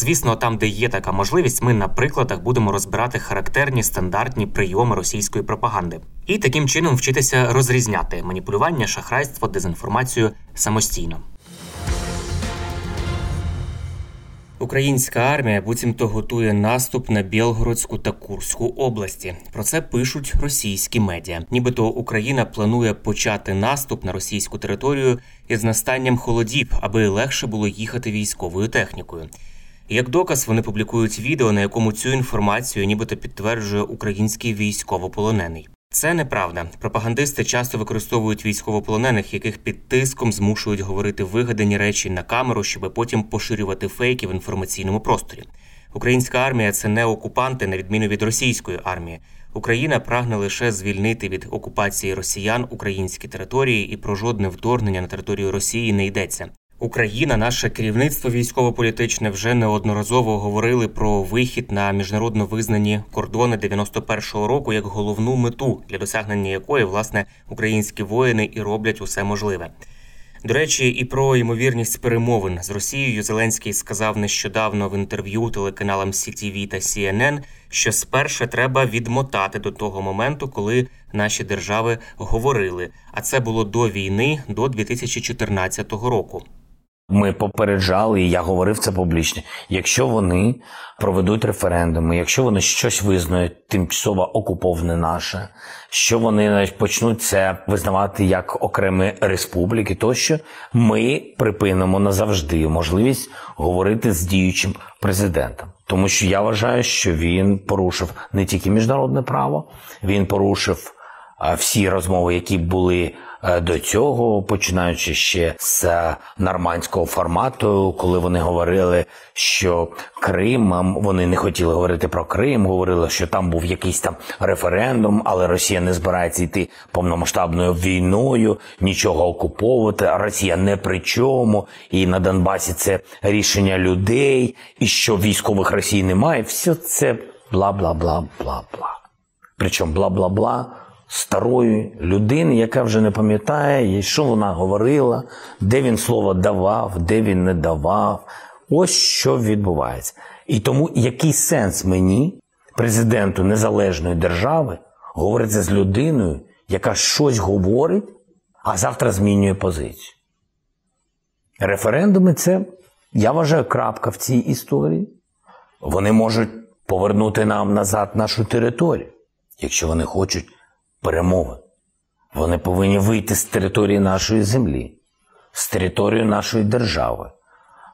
Звісно, там, де є така можливість, ми на прикладах будемо розбирати характерні стандартні прийоми російської пропаганди і таким чином вчитися розрізняти маніпулювання, шахрайство, дезінформацію самостійно. Українська армія буцімто готує наступ на Білгородську та Курську області. Про це пишуть російські медіа. Нібито Україна планує почати наступ на російську територію із настанням холодів, аби легше було їхати військовою технікою. Як доказ, вони публікують відео, на якому цю інформацію нібито підтверджує український військовополонений. Це неправда. Пропагандисти часто використовують військовополонених, яких під тиском змушують говорити вигадані речі на камеру, щоб потім поширювати фейки в інформаційному просторі. Українська армія це не окупанти, на відміну від російської армії. Україна прагне лише звільнити від окупації росіян українські території, і про жодне вторгнення на територію Росії не йдеться. Україна, наше керівництво військово-політичне вже неодноразово говорили про вихід на міжнародно визнані кордони 91-го року як головну мету, для досягнення якої власне українські воїни і роблять усе можливе. До речі, і про ймовірність перемовин з Росією Зеленський сказав нещодавно в інтерв'ю телеканалам CTV та CNN, що сперше треба відмотати до того моменту, коли наші держави говорили. А це було до війни, до 2014 року. Ми попереджали, і я говорив це публічно. Якщо вони проведуть референдуми, якщо вони щось визнають тимчасово окуповане наше, що вони навіть почнуть це визнавати як окремі республіки, тощо ми припинимо назавжди можливість говорити з діючим президентом. Тому що я вважаю, що він порушив не тільки міжнародне право, він порушив всі розмови, які були е, до цього, починаючи ще з е, нормандського формату, коли вони говорили, що Крим, вони не хотіли говорити про Крим, говорили, що там був якийсь там референдум, але Росія не збирається йти повномасштабною війною, нічого окуповувати. Росія не при чому, і на Донбасі це рішення людей, і що військових Росії немає. Все це бла бла бла бла бла. Причому бла-бла-бла старої людини, яка вже не пам'ятає, що вона говорила, де він слово давав, де він не давав. Ось що відбувається. І тому який сенс мені, президенту незалежної держави, говорити з людиною, яка щось говорить, а завтра змінює позицію. Референдуми це, я вважаю, крапка в цій історії. Вони можуть повернути нам назад нашу територію, якщо вони хочуть перемови. Вони повинні вийти з території нашої землі, з території нашої держави,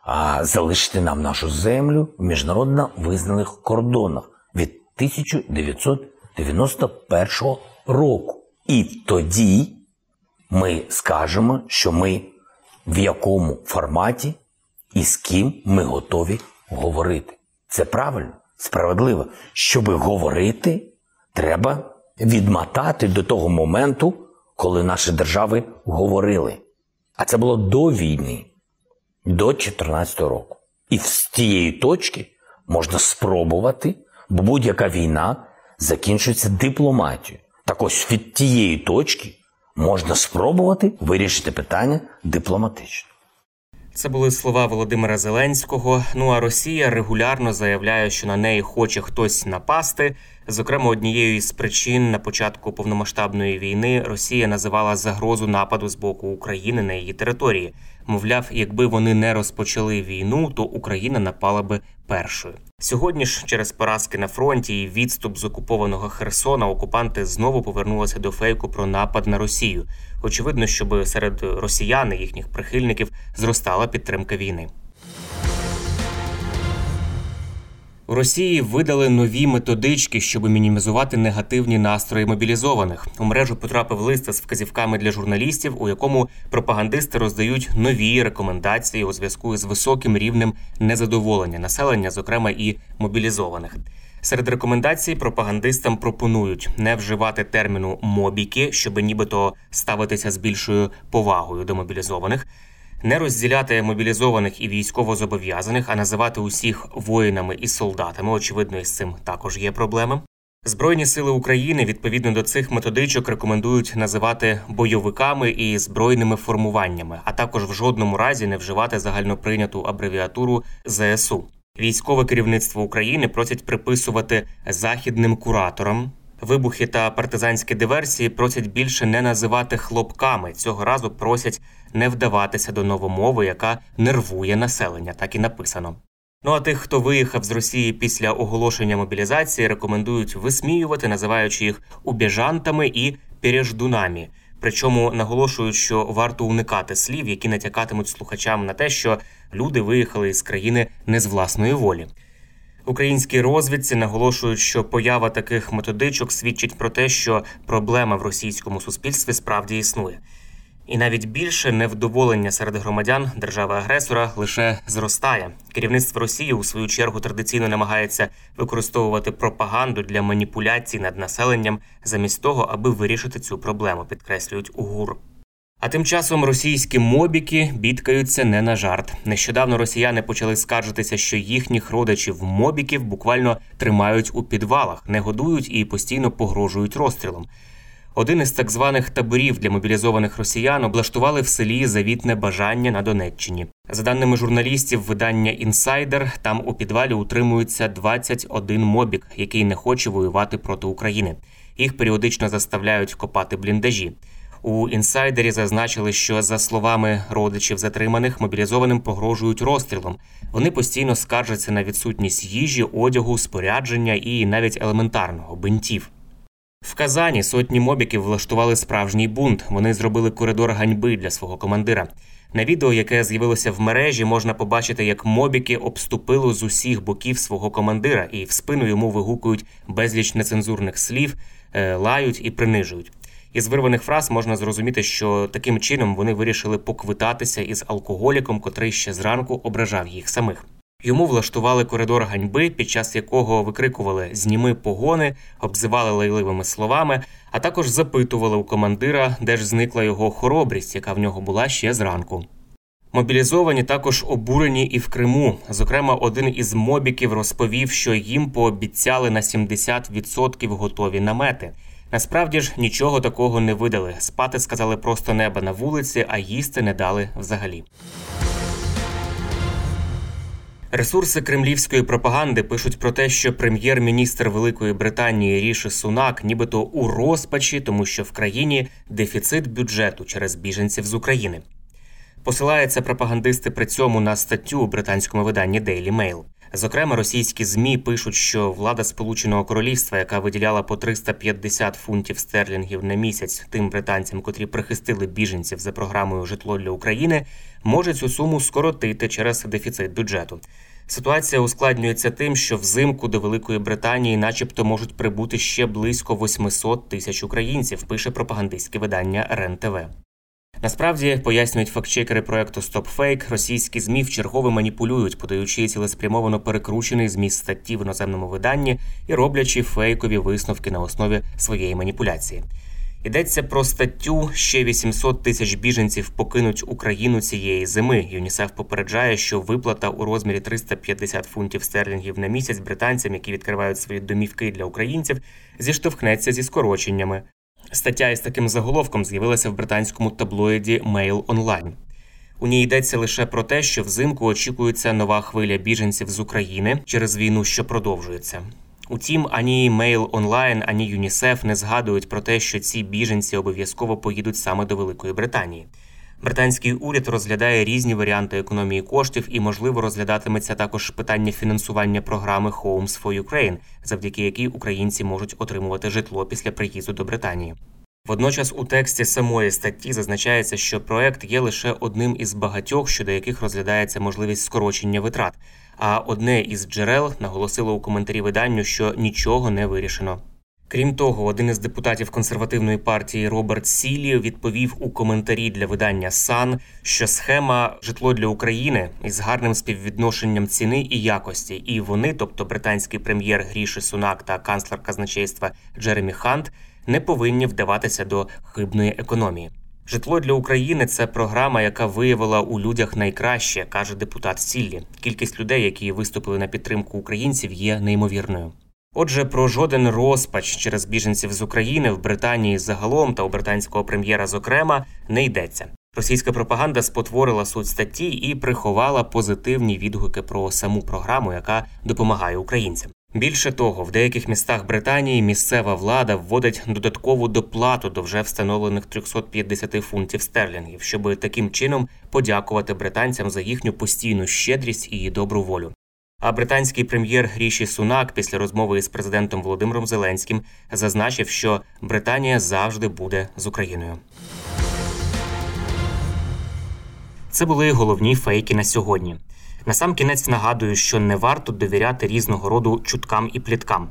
а залишити нам нашу землю в міжнародно визнаних кордонах від 1991 року. І тоді ми скажемо, що ми в якому форматі і з ким ми готові говорити. Це правильно, справедливо. Щоб говорити, треба відмотати до того моменту, коли наші держави говорили. А це було до війни, до 2014 року. І з тієї точки можна спробувати, бо будь-яка війна закінчується дипломатією. Так ось від тієї точки можна спробувати вирішити питання дипломатично. Це були слова Володимира Зеленського. Ну а Росія регулярно заявляє, що на неї хоче хтось напасти. Зокрема, однією із причин на початку повномасштабної війни Росія називала загрозу нападу з боку України на її території. Мовляв, якби вони не розпочали війну, то Україна напала би першою. Сьогодні ж, через поразки на фронті і відступ з окупованого Херсона, окупанти знову повернулися до фейку про напад на Росію. Очевидно, щоб серед росіян і їхніх прихильників зростала підтримка війни. У Росії видали нові методички, щоб мінімізувати негативні настрої мобілізованих. У мережу потрапив лист з вказівками для журналістів, у якому пропагандисти роздають нові рекомендації у зв'язку з високим рівнем незадоволення населення, зокрема і мобілізованих. Серед рекомендацій пропагандистам пропонують не вживати терміну мобіки, щоб нібито ставитися з більшою повагою до мобілізованих не розділяти мобілізованих і військовозобов'язаних, а називати усіх воїнами і солдатами. Очевидно, із цим також є проблеми. Збройні сили України відповідно до цих методичок рекомендують називати бойовиками і збройними формуваннями, а також в жодному разі не вживати загальноприйняту абревіатуру ЗСУ. Військове керівництво України просять приписувати західним кураторам. Вибухи та партизанські диверсії просять більше не називати хлопками. Цього разу просять не вдаватися до новомови, яка нервує населення, так і написано. Ну а тих, хто виїхав з Росії після оголошення мобілізації, рекомендують висміювати, називаючи їх убіжантами і переждунами. Причому наголошують, що варто уникати слів, які натякатимуть слухачам на те, що люди виїхали із країни не з власної волі. Українські розвідці наголошують, що поява таких методичок свідчить про те, що проблема в російському суспільстві справді існує. І навіть більше невдоволення серед громадян держави-агресора лише зростає. Керівництво Росії у свою чергу традиційно намагається використовувати пропаганду для маніпуляцій над населенням замість того, аби вирішити цю проблему, підкреслюють УГУР. А тим часом російські мобіки бідкаються не на жарт. Нещодавно росіяни почали скаржитися, що їхніх родичів мобіків буквально тримають у підвалах, не годують і постійно погрожують розстрілом. Один із так званих таборів для мобілізованих росіян облаштували в селі завітне бажання на Донеччині. За даними журналістів, видання інсайдер там у підвалі утримується 21 мобік, який не хоче воювати проти України. Їх періодично заставляють копати бліндажі. У інсайдері зазначили, що за словами родичів затриманих мобілізованим погрожують розстрілом. Вони постійно скаржаться на відсутність їжі, одягу, спорядження і навіть елементарного бинтів. В Казані сотні мобіків влаштували справжній бунт. Вони зробили коридор ганьби для свого командира. На відео, яке з'явилося в мережі, можна побачити, як мобіки обступили з усіх боків свого командира і в спину йому вигукують безліч нецензурних слів, е, лають і принижують. Із вирваних фраз можна зрозуміти, що таким чином вони вирішили поквитатися із алкоголіком, котрий ще зранку ображав їх самих. Йому влаштували коридор ганьби, під час якого викрикували зніми погони, обзивали лайливими словами, а також запитували у командира, де ж зникла його хоробрість, яка в нього була ще зранку. Мобілізовані також обурені і в Криму. Зокрема, один із мобіків розповів, що їм пообіцяли на 70% готові намети. Насправді ж нічого такого не видали. Спати сказали просто неба на вулиці, а їсти не дали взагалі. Ресурси кремлівської пропаганди пишуть про те, що прем'єр-міністр Великої Британії Ріші Сунак, нібито у розпачі, тому що в країні дефіцит бюджету через біженців з України. Посилаються пропагандисти при цьому на статтю у британському виданні Daily Mail. Зокрема, російські змі пишуть, що влада Сполученого Королівства, яка виділяла по 350 фунтів стерлінгів на місяць тим британцям, котрі прихистили біженців за програмою житло для України, може цю суму скоротити через дефіцит бюджету. Ситуація ускладнюється тим, що взимку до Великої Британії, начебто, можуть прибути ще близько 800 тисяч українців. Пише пропагандистське видання РЕН-ТВ. Насправді пояснюють фактчекери проекту StopFake, російські ЗМІ в чергове маніпулюють, подаючи цілеспрямовано перекручений зміст статті в іноземному виданні і роблячи фейкові висновки на основі своєї маніпуляції. Йдеться про статтю ще 800 тисяч біженців покинуть Україну цієї зими. ЮНІСЕФ попереджає, що виплата у розмірі 350 фунтів стерлінгів на місяць британцям, які відкривають свої домівки для українців, зіштовхнеться зі скороченнями. Стаття із таким заголовком з'явилася в британському таблоїді Mail Online. У ній йдеться лише про те, що взимку очікується нова хвиля біженців з України через війну, що продовжується. Утім, ані Mail Online, ані ЮНІСЕФ не згадують про те, що ці біженці обов'язково поїдуть саме до Великої Британії. Британський уряд розглядає різні варіанти економії коштів і, можливо, розглядатиметься також питання фінансування програми Homes for Ukraine, завдяки якій українці можуть отримувати житло після приїзду до Британії. Водночас у тексті самої статті зазначається, що проект є лише одним із багатьох, щодо яких розглядається можливість скорочення витрат. А одне із джерел наголосило у коментарі виданню, що нічого не вирішено. Крім того, один із депутатів консервативної партії Роберт Сілі відповів у коментарі для видання Сан, що схема житло для України із гарним співвідношенням ціни і якості, і вони, тобто британський прем'єр Гріші Сунак та канцлер казначейства Джеремі Хант, не повинні вдаватися до хибної економії. Житло для України це програма, яка виявила у людях найкраще, каже депутат Сіллі. Кількість людей, які виступили на підтримку українців, є неймовірною. Отже, про жоден розпач через біженців з України в Британії загалом та у британського прем'єра, зокрема, не йдеться. Російська пропаганда спотворила суть статті і приховала позитивні відгуки про саму програму, яка допомагає українцям. Більше того, в деяких містах Британії місцева влада вводить додаткову доплату до вже встановлених 350 фунтів стерлінгів, щоб таким чином подякувати британцям за їхню постійну щедрість і добру волю. А британський прем'єр Гріші Сунак після розмови з президентом Володимиром Зеленським зазначив, що Британія завжди буде з Україною. Це були головні фейки на сьогодні. Насамкінець нагадую, що не варто довіряти різного роду чуткам і пліткам.